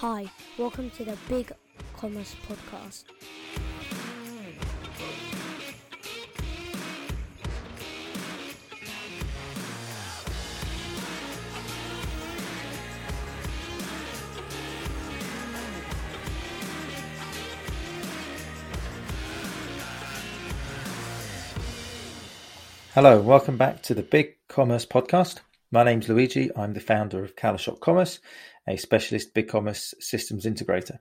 Hi, welcome to the Big Commerce Podcast. Hello, welcome back to the Big Commerce Podcast. My name's Luigi. I'm the founder of Calashock Commerce, a specialist BigCommerce systems integrator.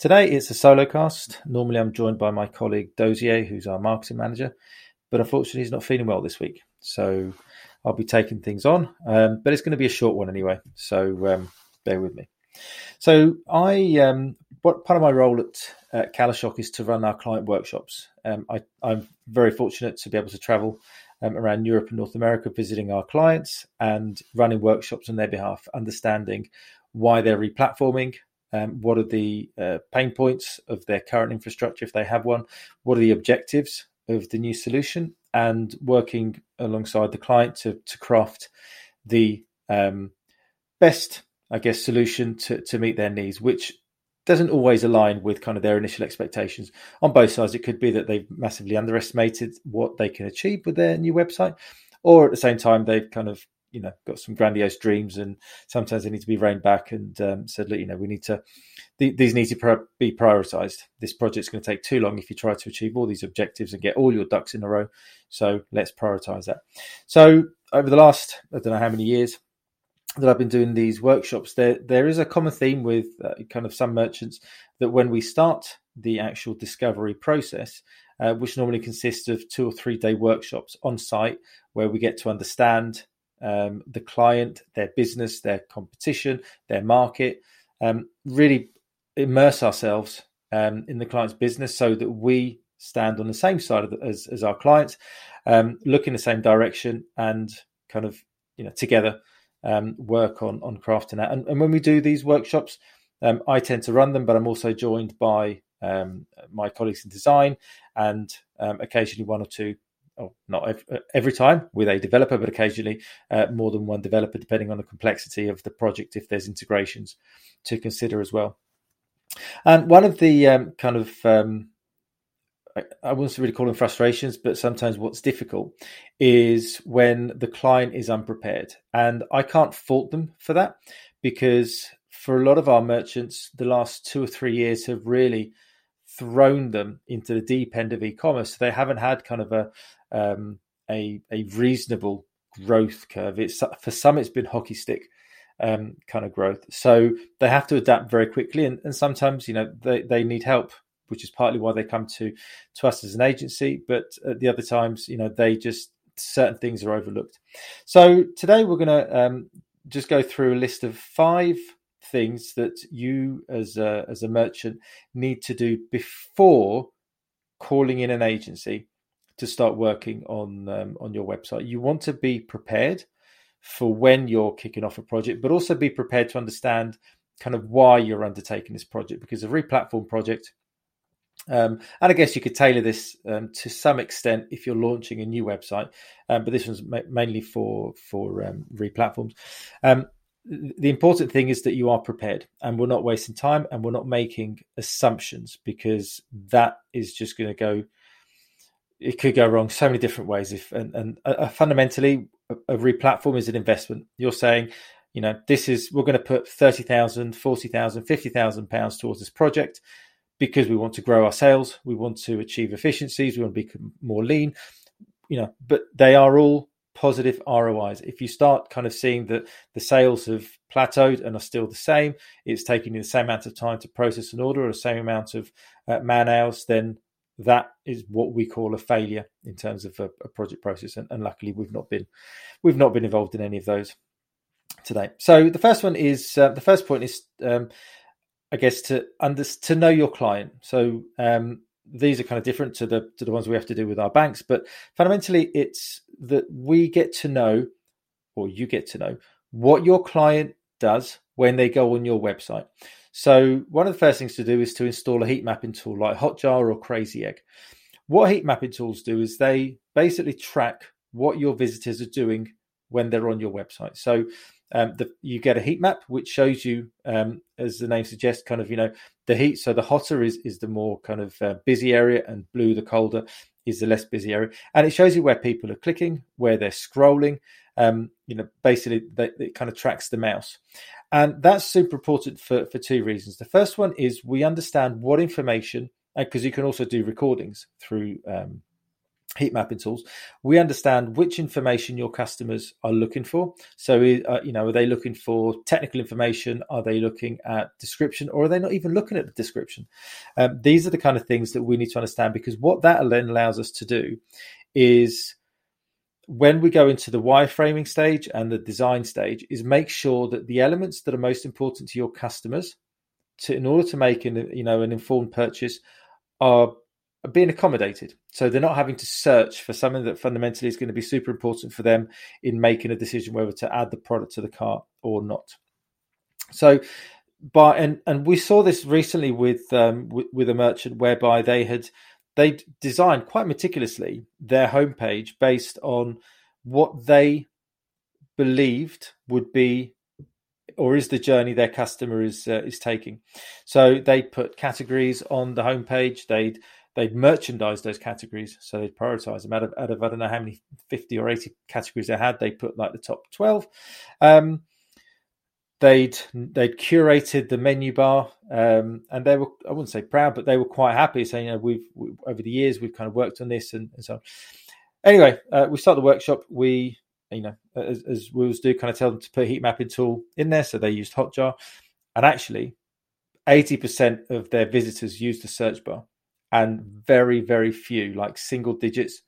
Today it's a solo cast. Normally I'm joined by my colleague Dozier, who's our marketing manager, but unfortunately he's not feeling well this week. So I'll be taking things on, um, but it's going to be a short one anyway. So um, bear with me. So I, um, what part of my role at, at is to run our client workshops. Um, I, I'm very fortunate to be able to travel um, around Europe and North America, visiting our clients and running workshops on their behalf, understanding why they're replatforming, um, what are the uh, pain points of their current infrastructure if they have one, what are the objectives of the new solution, and working alongside the client to, to craft the um, best, I guess, solution to, to meet their needs, which doesn't always align with kind of their initial expectations. On both sides. It could be that they've massively underestimated what they can achieve with their new website, or at the same time they've kind of you know got some grandiose dreams and sometimes they need to be reined back and um, said look you know we need to these need to be prioritized. This project's going to take too long if you try to achieve all these objectives and get all your ducks in a row. So let's prioritize that. So over the last i don't know how many years that I've been doing these workshops, there there is a common theme with uh, kind of some merchants that when we start the actual discovery process, uh, which normally consists of two or three day workshops on site, where we get to understand um, the client, their business, their competition, their market, um, really immerse ourselves um, in the client's business so that we stand on the same side the, as as our clients, um, look in the same direction, and kind of you know together um, work on on crafting that. And, and, when we do these workshops, um, I tend to run them, but I'm also joined by um, my colleagues in design and um, occasionally one or two. Oh, not every, uh, every, time with a developer, but occasionally uh, more than one developer, depending on the complexity of the project. If there's integrations to consider as well, and one of the um, kind of um, I wouldn't really call them frustrations, but sometimes what's difficult is when the client is unprepared. And I can't fault them for that because for a lot of our merchants, the last two or three years have really thrown them into the deep end of e-commerce. they haven't had kind of a um, a, a reasonable growth curve. It's for some, it's been hockey stick um, kind of growth. So they have to adapt very quickly, and, and sometimes you know they, they need help which is partly why they come to to us as an agency. But at the other times, you know, they just certain things are overlooked. So today we're going to um, just go through a list of five things that you as a, as a merchant need to do before calling in an agency to start working on um, on your website. You want to be prepared for when you're kicking off a project, but also be prepared to understand kind of why you're undertaking this project because a replatform project um, and I guess you could tailor this um, to some extent if you're launching a new website, um, but this one's ma- mainly for for um, replatforms. Um, the important thing is that you are prepared, and we're not wasting time, and we're not making assumptions because that is just going to go. It could go wrong so many different ways. If and, and uh, fundamentally, a, a replatform is an investment. You're saying, you know, this is we're going to put 30,000, 40,000, 50,000 pounds towards this project because we want to grow our sales, we want to achieve efficiencies, we want to be more lean, you know, but they are all positive ROIs. If you start kind of seeing that the sales have plateaued and are still the same, it's taking you the same amount of time to process an order or the same amount of uh, man hours, then that is what we call a failure in terms of a, a project process. And, and, luckily, we've not been we've not been involved in any of those today. So the first one is uh, the first point is um, I guess to under to know your client. So um, these are kind of different to the to the ones we have to do with our banks, but fundamentally, it's that we get to know, or you get to know, what your client does when they go on your website. So one of the first things to do is to install a heat mapping tool like Hotjar or Crazy Egg. What heat mapping tools do is they basically track what your visitors are doing when they're on your website. So um, the, you get a heat map which shows you, um, as the name suggests, kind of you know the heat. So the hotter is is the more kind of uh, busy area, and blue the colder is the less busy area, and it shows you where people are clicking, where they're scrolling. Um, you know, basically, they, it kind of tracks the mouse, and that's super important for for two reasons. The first one is we understand what information, because you can also do recordings through um, heat mapping tools we understand which information your customers are looking for. So uh, you know are they looking for technical information? Are they looking at description or are they not even looking at the description? Um, these are the kind of things that we need to understand because what that then allows us to do is when we go into the wireframing stage and the design stage is make sure that the elements that are most important to your customers to in order to make an you know an informed purchase are being accommodated. So they're not having to search for something that fundamentally is going to be super important for them in making a decision whether to add the product to the cart or not. So, by and and we saw this recently with um, with, with a merchant whereby they had they designed quite meticulously their homepage based on what they believed would be or is the journey their customer is uh, is taking. So they put categories on the homepage. They'd they'd merchandise those categories, so they'd prioritize them out of, out of I don't know how many fifty or eighty categories they had. They put like the top twelve. Um, they'd they'd curated the menu bar, um, and they were I wouldn't say proud, but they were quite happy, saying you know we've we, over the years we've kind of worked on this and, and so on. Anyway, uh, we start the workshop. We you know as, as we always do, kind of tell them to put a heat mapping tool in there, so they used Hotjar, and actually. 80% of their visitors use the search bar and very very few like single digits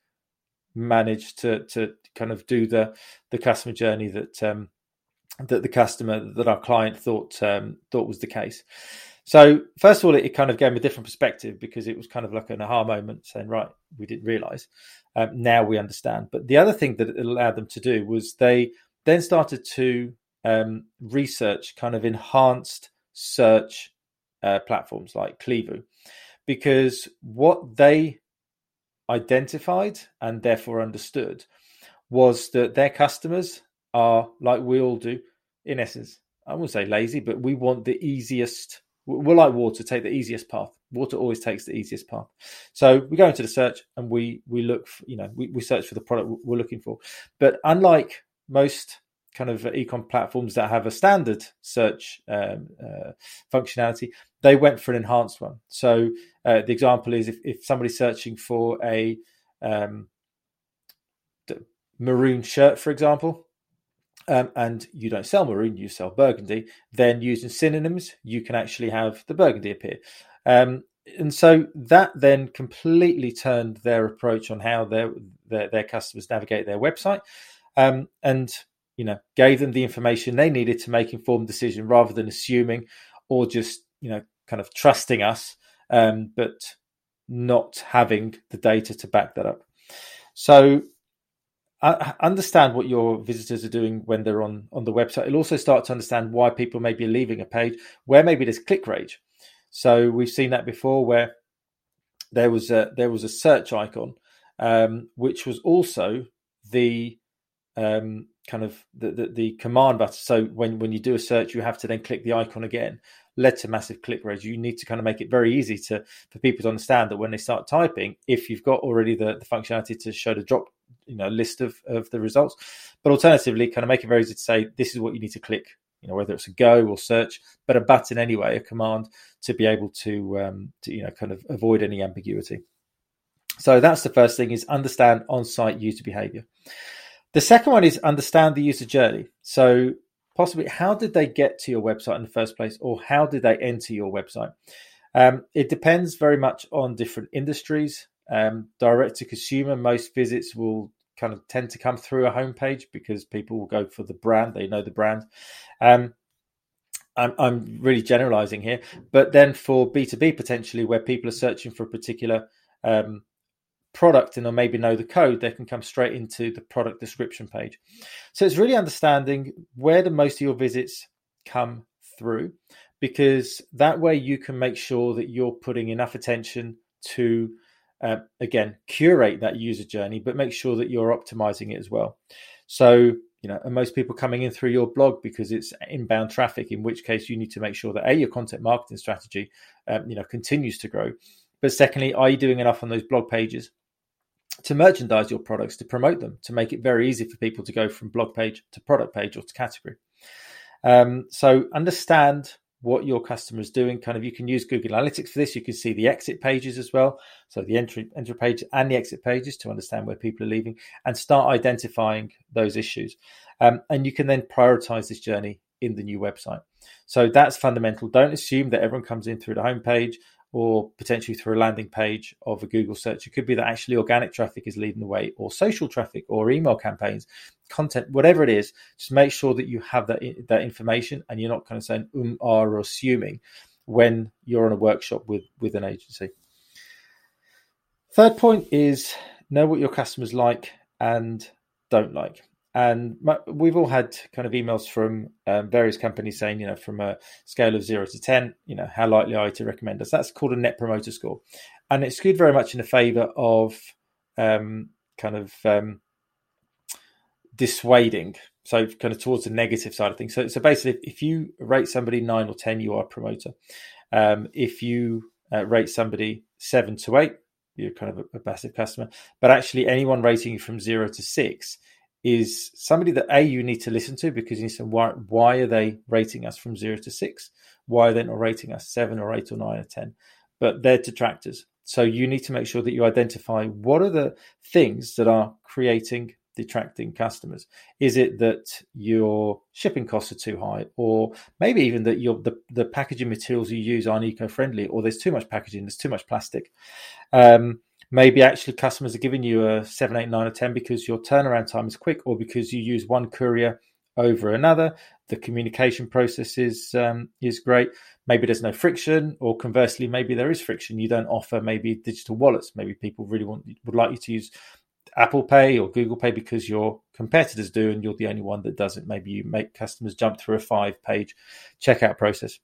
managed to to kind of do the the customer journey that um that the customer that our client thought um thought was the case. So first of all it, it kind of gave me a different perspective because it was kind of like an aha moment saying right we didn't realize. Um, now we understand. But the other thing that it allowed them to do was they then started to um, research kind of enhanced search uh, platforms like Klevu because what they identified and therefore understood was that their customers are like we all do in essence i won't say lazy but we want the easiest we're like water take the easiest path. Water always takes the easiest path. So we go into the search and we we look for, you know we, we search for the product we're looking for. But unlike most kind of ecom platforms that have a standard search um, uh, functionality, they went for an enhanced one. So uh, the example is if, if somebody's searching for a um, maroon shirt, for example, um, and you don't sell maroon, you sell burgundy, then using synonyms, you can actually have the burgundy appear. Um, and so that then completely turned their approach on how their their, their customers navigate their website. Um, and you know, gave them the information they needed to make informed decision rather than assuming or just, you know, kind of trusting us, um, but not having the data to back that up. So uh, understand what your visitors are doing when they're on on the website. It'll also start to understand why people may be leaving a page where maybe there's click rage. So we've seen that before where there was a there was a search icon, um, which was also the um, kind of the, the, the, command button. So when, when you do a search, you have to then click the icon again, led to massive click rage. You need to kind of make it very easy to for people to understand that when they start typing, if you've got already the, the functionality to show the drop, you know, list of, of the results, but alternatively, kind of make it very easy to say this is what you need to click. You know, whether it's a go or search, but a button anyway, a command to be able to, um, to you know, kind of avoid any ambiguity. So that's the first thing: is understand on-site user behavior. The second one is understand the user journey. So, possibly, how did they get to your website in the first place, or how did they enter your website? Um, it depends very much on different industries. Um, direct to consumer, most visits will kind of tend to come through a homepage because people will go for the brand, they know the brand. Um, I'm, really generalizing here, but then for B2B potentially, where people are searching for a particular um, product and or maybe know the code, they can come straight into the product description page. So it's really understanding where the most of your visits come through, because that way you can make sure that you're putting enough attention to uh, again curate that user journey, but make sure that you're optimizing it as well. So you know, most people coming in through your blog because it's inbound traffic? In which case, you need to make sure that a your content marketing strategy, um, you know, continues to grow. But secondly, are you doing enough on those blog pages to merchandise your products, to promote them, to make it very easy for people to go from blog page to product page or to category? Um, so understand what your customer is doing. Kind of, you can use Google Analytics for this. You can see the exit pages as well, so the entry entry page and the exit pages to understand where people are leaving, and start identifying those issues. Um, and you can then prioritize this journey in the new website. So that's fundamental. Don't assume that everyone comes in through the homepage or potentially through a landing page of a Google search. It could be that actually organic traffic is leading the way, or social traffic, or email campaigns, content, whatever it is. Just make sure that you have that that information, and you're not kind of saying um, are, or assuming when you're on a workshop with with an agency. Third point is know what your customers like and don't like and we've all had kind of emails from um, various companies saying, you know, from a scale of zero to 10, you know, how likely are you to recommend us? That's called a net promoter score. And it's skewed very much in the favor of um, kind of um, dissuading. So, kind of towards the negative side of things. So, so basically, if you rate somebody nine or 10, you are a promoter. Um, if you uh, rate somebody seven to eight, you're kind of a, a passive customer. But actually, anyone rating you from zero to six, is somebody that a you need to listen to because you say why why are they rating us from zero to six? Why are they not rating us seven or eight or nine or ten? But they're detractors. So you need to make sure that you identify what are the things that are creating detracting customers. Is it that your shipping costs are too high, or maybe even that your the, the packaging materials you use aren't eco-friendly, or there's too much packaging, there's too much plastic. Um, maybe actually customers are giving you a 7 8 9 or 10 because your turnaround time is quick or because you use one courier over another. The communication process is um, is great. Maybe there's no friction or conversely maybe there is friction. You don't offer maybe digital wallets. Maybe people really want would like you to use apple pay or google pay because your competitors do and you're the only one that doesn't. Maybe you make customers jump through a five page checkout process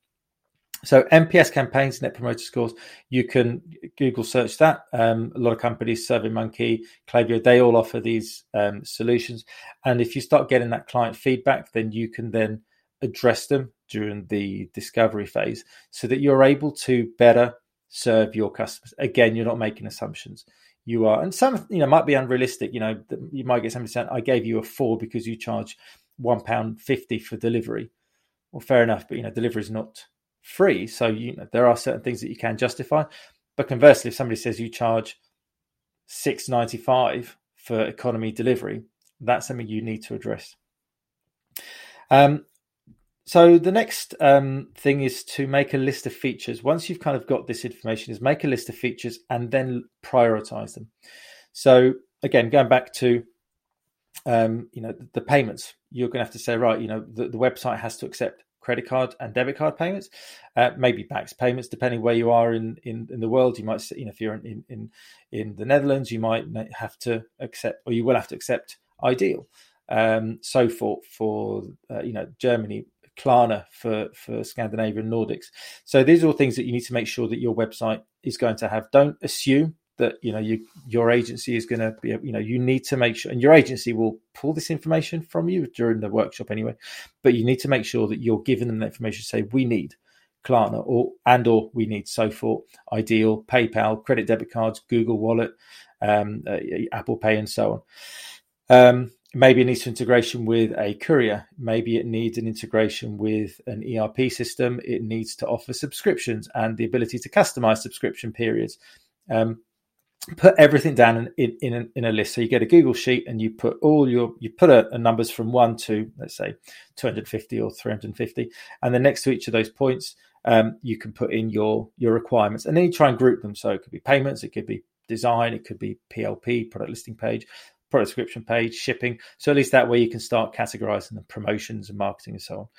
so NPS campaigns, net promoter scores, you can Google search that. Um, a lot of companies, SurveyMonkey, Klaviyo, they all offer these um, solutions. And if you start getting that client feedback, then you can then address them during the discovery phase so that you're able to better serve your customers. Again, you're not making assumptions. You are, and some you know might be unrealistic. You know, you might get somebody saying, "I gave you a four because you charge one pound fifty for delivery." Well, fair enough, but you know, delivery is not free. So you know there are certain things that you can justify. But conversely, if somebody says you charge six ninety five for economy delivery, that's something you need to address. Um, so the next um, thing is to make a list of features. Once you've kind of got this information, is make a list of features and then prioritize them. So again, going back to um, you know the, the payments, you're going to have to say right. You know the, the website has to accept credit card and debit card payments, uh, maybe BACS payments, depending where you are in, in, in, the world. You might, you know, if you're in, in in the Netherlands, you might have to accept, or you will have to accept iDEAL. Um, so for for uh, you know Germany, Klarna for for Scandinavia and Nordics. So these are all things that you need to make sure that your website is going to have. Don't assume that you know you, your agency is going to be you know you need to make sure and your agency will pull this information from you during the workshop anyway but you need to make sure that you're giving them the information to say we need Klarna or and or we need Sofort, iDEAL, PayPal, credit debit cards, Google Wallet, um, uh, Apple Pay, and so on. Um, maybe it needs integration with a courier. Maybe it needs an integration with an ERP system. It needs to offer subscriptions and the ability to customize subscription periods. Um, put everything down in in a, in a, list. So you get a Google sheet and you put all your you put a, a, numbers from one to let's say 250 or 350, and then next to each of those points, um, you can put in your your requirements, and then you try and group them. So it could be payments, it could be design, it could be PLP, product listing page, product description page, shipping. So at least that way you can start categorizing the promotions and marketing and so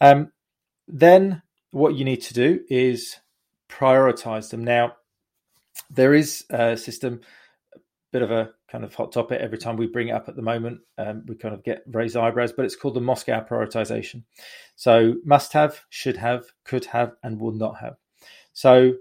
on. Um, then what you need to do is prioritize them. Now there is a system, a bit of a kind of hot topic every time we bring it up at the moment. Um, we kind of get raised eyebrows, but it's called the MoSCoW prioritization. So must have, should have, could have, and will not have. So,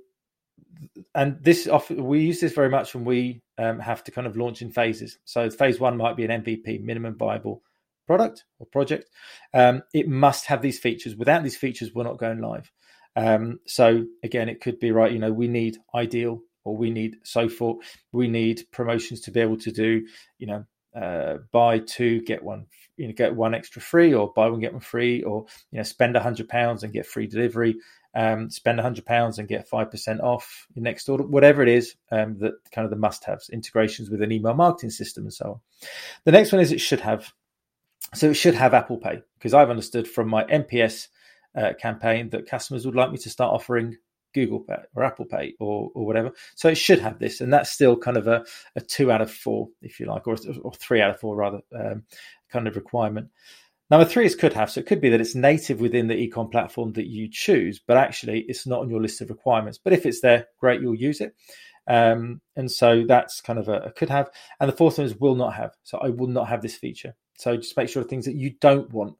and this often we use this very much when we um, have to kind of launch in phases. So phase one might be an MVP, minimum viable product or project, um, it must have these features. Without these features, we're not going live. Um, so again, it could be right. You know, we need iDEAL or we need Sofort. We need promotions to be able to do, you know, uh, buy two get one, you know, get one extra free, or buy one get one free, or you know, spend a hundred pounds and get free delivery. Um, spend a hundred pounds and get five percent off your next order, whatever it is. Um, that kind of the must-haves, integrations with an email marketing system, and so on. The next one is it should have. So it should have Apple Pay because I've understood from my NPS uh, campaign that customers would like me to start offering Google Pay or Apple Pay or, or whatever. So it should have this, and that's still kind of a, a two out of four, if you like, or, or three out of four rather, um, kind of requirement. Number three is could have. So it could be that it's native within the ecom platform that you choose, but actually it's not on your list of requirements. But if it's there, great, you'll use it. Um, and so that's kind of a, a, could have. And the fourth one is will not have. So I will not have this feature. So just make sure things that you don't want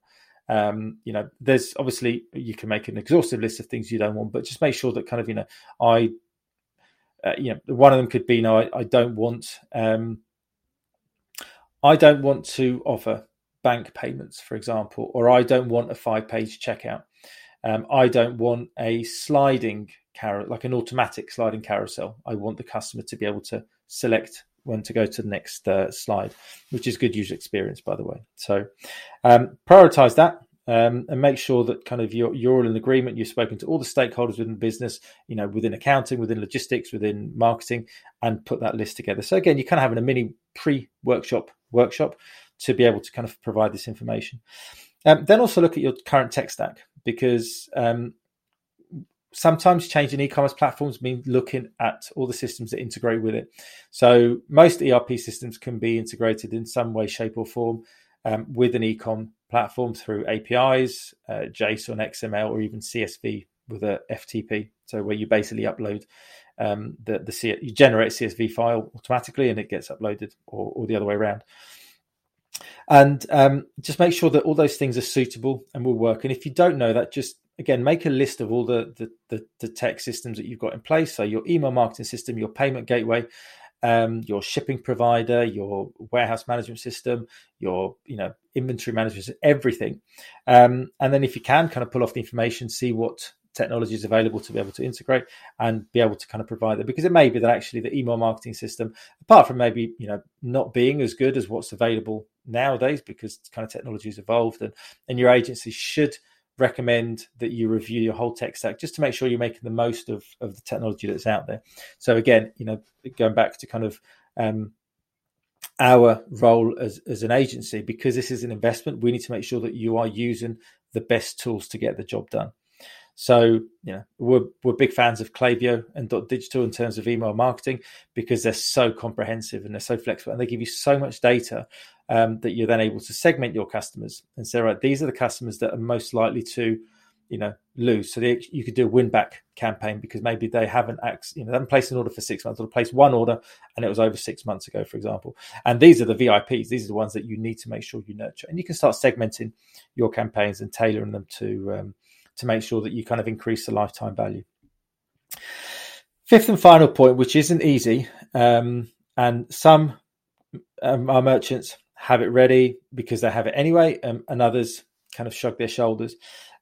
um, you know, there's obviously you can make an exhaustive list of things you don't want, but just make sure that kind of you know, I, uh, you know, one of them could be no, I, I don't want, um, I don't want to offer bank payments, for example, or I don't want a five-page checkout. Um, I don't want a sliding carrot, like an automatic sliding carousel. I want the customer to be able to select when to go to the next uh, slide, which is good user experience, by the way. So um, prioritize that. Um, and make sure that kind of you're, you're all in agreement. You've spoken to all the stakeholders within the business, you know, within accounting, within logistics, within marketing, and put that list together. So again, you're kind of having a mini pre-workshop workshop to be able to kind of provide this information. Um, then also look at your current tech stack because um, sometimes changing e-commerce platforms means looking at all the systems that integrate with it. So most ERP systems can be integrated in some way, shape, or form um, with an e-com platform through APIs, uh, JSON, XML, or even CSV with a FTP. So where you basically upload um, the the C- you generate CSV file automatically and it gets uploaded, or, or the other way around. And um, just make sure that all those things are suitable and will work. And if you don't know that, just again make a list of all the, the, the the tech systems that you've got in place. So your email marketing system your payment gateway um, your shipping provider your warehouse management system your you know inventory management everything. Um, and then if you can kind of pull off the information see what technology is available to be able to integrate and be able to kind of provide that. Because it may be that actually the email marketing system apart from maybe you know not being as good as what's available nowadays because kind of technology has evolved and and your agency should recommend that you review your whole tech stack just to make sure you're making the most of, of the technology that's out there. So again, you know, going back to kind of um, our role as, as an agency, because this is an investment, we need to make sure that you are using the best tools to get the job done. So, you know, we're, we're big fans of Klaviyo and Dotdigital in terms of email marketing because they're so comprehensive and they're so flexible and they give you so much data um, that you're then able to segment your customers and say, right, these are the customers that are most likely to, you know, lose. So they, you could do a win back campaign because maybe they haven't, you know, they haven't placed an order for six months or placed one order and it was over six months ago, for example. And these are the VIPs. These are the ones that you need to make sure you nurture. And you can start segmenting your campaigns and tailoring them to um, to make sure that you kind of increase the lifetime value. Fifth and final point, which isn't easy, um, and some um, our merchants have it ready because they have it anyway, um, and others kind of shrug their shoulders.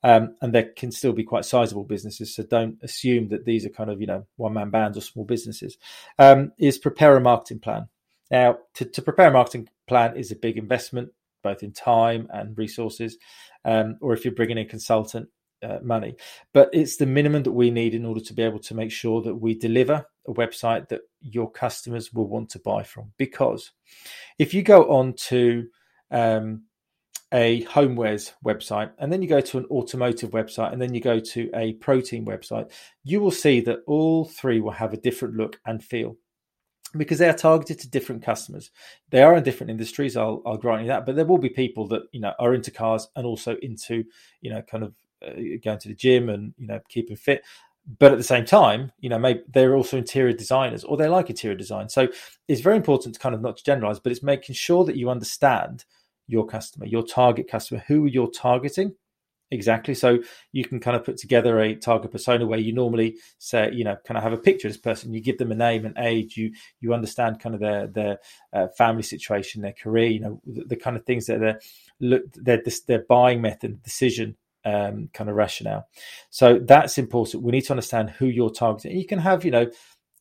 Um, and there can still be quite sizable businesses, so don't assume that these are kind of you know one man bands or small businesses. Um, is prepare a marketing plan. Now, to, to, prepare a marketing plan is a big investment, both in time and resources. Um, or if you're bringing in a consultant, uh, money, but it's the minimum that we need in order to be able to make sure that we deliver a website that your customers will want to buy from. Because if you go on to um, a homewares website and then you go to an automotive website and then you go to a protein website, you will see that all three will have a different look and feel because they are targeted to different customers. They are in different industries. I'll, I'll grant you that, but there will be people that you know are into cars and also into you know kind of uh, going to the gym and you know keeping fit but at the same time you know maybe they're also interior designers or they like interior design so it's very important to kind of not to generalize but it's making sure that you understand your customer your target customer who you're targeting exactly. So you can kind of put together a target persona where you normally say, you know, kind of have a picture of this person. You give them a name and age. You you understand kind of their their uh, family situation, their career. You know, the, the kind of things that they're look their their buying method, decision um, kind of rationale. So that's important. We need to understand who you're targeting. You can have, you know,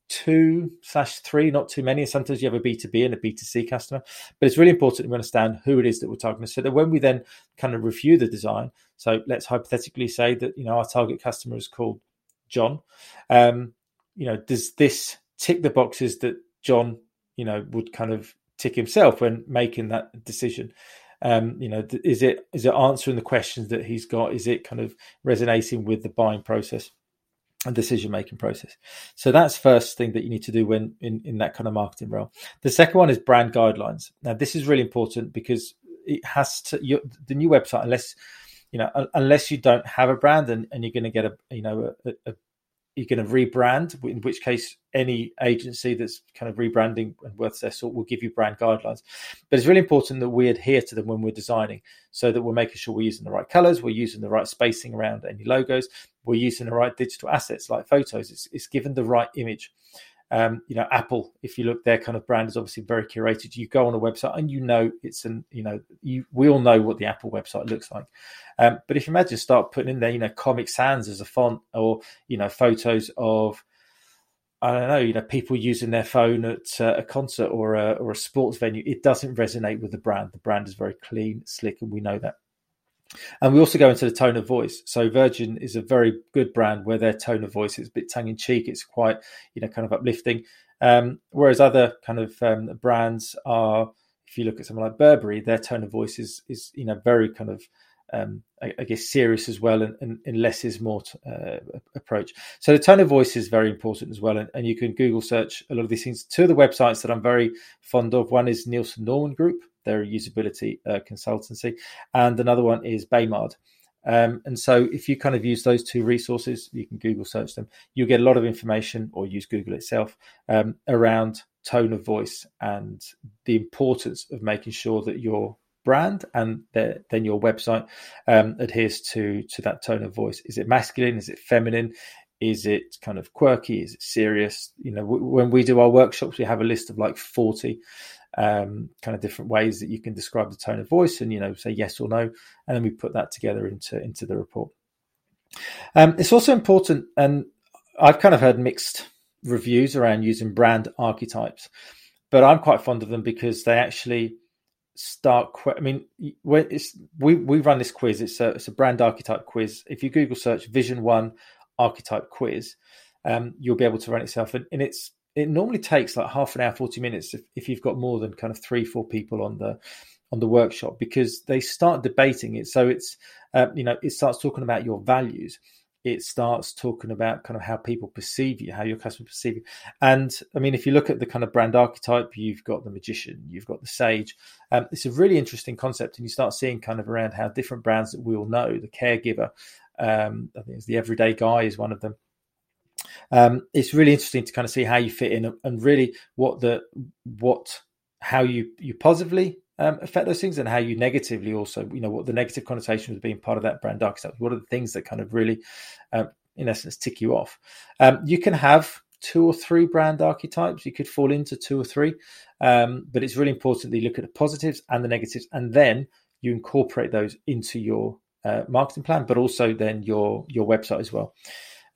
two slash three, not too many. Sometimes you have a B2B and a B2C customer, but it's really important to understand who it is that we're targeting so that when we then kind of review the design, so let's hypothetically say that, you know, our target customer is called John. Um, you know, does this tick the boxes that John, you know, would kind of tick himself when making that decision? Um, you know, is it is it answering the questions that he's got? Is it kind of resonating with the buying process? and decision making process. So that's first thing that you need to do when in, in that kind of marketing role. The second one is brand guidelines. Now this is really important because it has to your, the new website unless you know unless you don't have a brand and, and you're going to get a you know a, a, you're going to rebrand, in which case any agency that's kind of rebranding and worth their salt will give you brand guidelines. But it's really important that we adhere to them when we're designing so that we're making sure we're using the right colors, we're using the right spacing around any logos, we're using the right digital assets like photos. It's, it's given the right image. Um, you know, Apple, if you look, their kind of brand is obviously very curated. You go on a website and you know it's an, you know, you we all know what the Apple website looks like. Um, but if you imagine start putting in there, you know, Comic Sans as a font, or you know, photos of, I don't know, you know, people using their phone at uh, a concert or a or a sports venue, it doesn't resonate with the brand. The brand is very clean, slick, and we know that. And we also go into the tone of voice. So Virgin is a very good brand where their tone of voice is a bit tongue in cheek. It's quite, you know, kind of uplifting. Um, whereas other kind of um, brands are, if you look at someone like Burberry, their tone of voice is, is you know, very kind of, um, I, I, guess, serious as well, and, and, and less is more t- uh, approach. So the tone of voice is very important as well, and, and you can Google search a lot of these things. Two of the websites that I'm very fond of. One is Nielsen Norman Group, they're a usability uh, consultancy, and another one is Baymard. Um, and so, if you kind of use those two resources, you can Google search them. You'll get a lot of information, or use Google itself um, around tone of voice and the importance of making sure that your brand and the, then your website um, adheres to to that tone of voice. Is it masculine? Is it feminine? Is it kind of quirky? Is it serious? You know, w- when we do our workshops, we have a list of like forty um, kind of different ways that you can describe the tone of voice and you know say yes or no and then we put that together into into the report. Um, it's also important and i've kind of heard mixed reviews around using brand archetypes but i'm quite fond of them because they actually start que- i mean when it's we we run this quiz. It's a, it's a brand archetype quiz. If you google search vision one archetype quiz um, you'll be able to run itself and, and it's it normally takes like half an hour, 40 minutes if, if you've got more than kind of three, four people on the on the workshop because they start debating it. So it's uh, you know it starts talking about your values. It starts talking about kind of how people perceive you, how your customers perceive you. And I mean, if you look at the kind of brand archetype, you've got the magician, you've got the sage. Um, it's a really interesting concept, and you start seeing kind of around how different brands that we all know, the caregiver, um, I think it's the everyday guy is one of them um, it's really interesting to kind of see how you fit in and really what the what how you you positively um, affect those things and how you negatively also you know what the negative connotation of being part of that brand archetype what are the things that kind of really um, in essence tick you off? Um, you can have two or three brand archetypes. You could fall into two or three um, but it's really important that you look at the positives and the negatives and then you incorporate those into your uh, marketing plan but also then your your website as well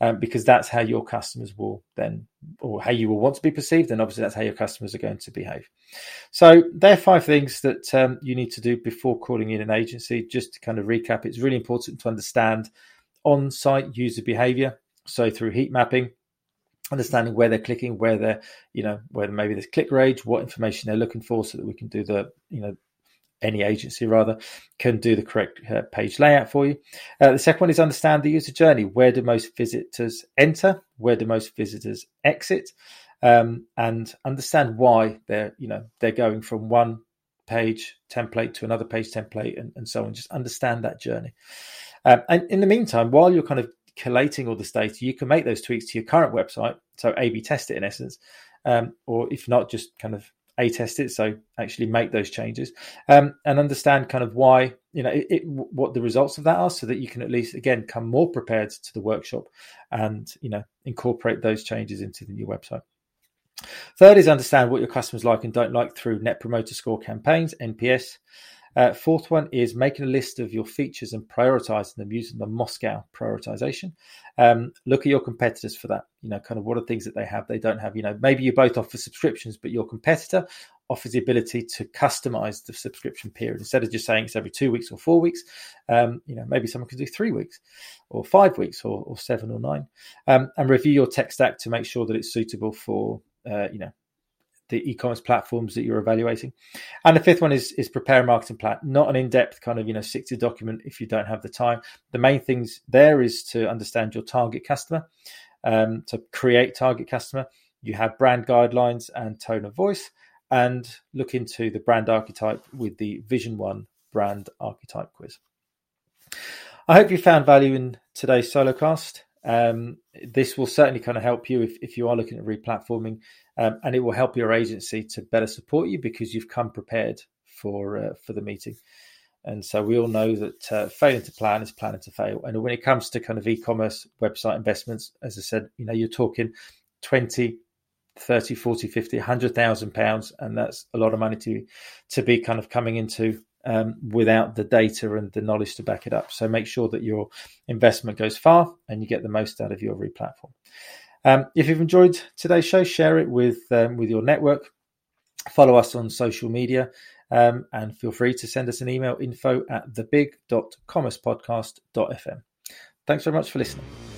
um, because that's how your customers will then, or how you will want to be perceived, and obviously that's how your customers are going to behave. So there are five things that um, you need to do before calling in an agency. Just to kind of recap, it's really important to understand on-site user behavior. So through heat mapping, understanding where they're clicking, where they're, you know, where maybe there's click rage, what information they're looking for, so that we can do the, you know, any agency rather can do the correct uh, page layout for you. Uh, the second one is understand the user journey. Where do most visitors enter? Where do most visitors exit? Um, and understand why they're you know they're going from one page template to another page template and, and so on. Just understand that journey. Um, and in the meantime, while you're kind of collating all this data, you can make those tweaks to your current website. So A/B test it in essence, um, or if not, just kind of a test it so actually make those changes um, and understand kind of why you know it, it, what the results of that are so that you can at least again come more prepared to the workshop and you know incorporate those changes into the new website. Third is understand what your customers like and don't like through net promoter score campaigns nps uh, fourth one is making a list of your features and prioritizing them using the MoSCoW prioritization. Um, look at your competitors for that. You know, kind of what are things that they have, they don't have. You know, maybe you both offer subscriptions, but your competitor offers the ability to customize the subscription period instead of just saying it's every two weeks or four weeks. Um, you know, maybe someone can do three weeks or five weeks or, or seven or nine, um, and review your tech stack to make sure that it's suitable for uh, you know the e-commerce platforms that you're evaluating. And the fifth one is is prepare a marketing plan, not an in-depth kind of you know 60 document if you don't have the time. The main things there is to understand your target customer, um, to create target customer. You have brand guidelines and tone of voice, and look into the brand archetype with the Vision One brand archetype quiz. I hope you found value in today's solo cast. Um, this will certainly kind of help you if, if you are looking at replatforming, um, and it will help your agency to better support you because you've come prepared for uh, for the meeting. And so we all know that uh, failing to plan is planning to fail. And when it comes to kind of e-commerce website investments, as I said, you know, you're talking 20, 30, 40, 50, 100,000 pounds. And that's a lot of money to, to be kind of coming into um, without the data and the knowledge to back it up. So make sure that your investment goes far and you get the most out of your replatform. Um, if you've enjoyed today's show, share it with um, with your network. Follow us on social media um, and feel free to send us an email info at thebig.commercepodcast.fm. Thanks very much for listening.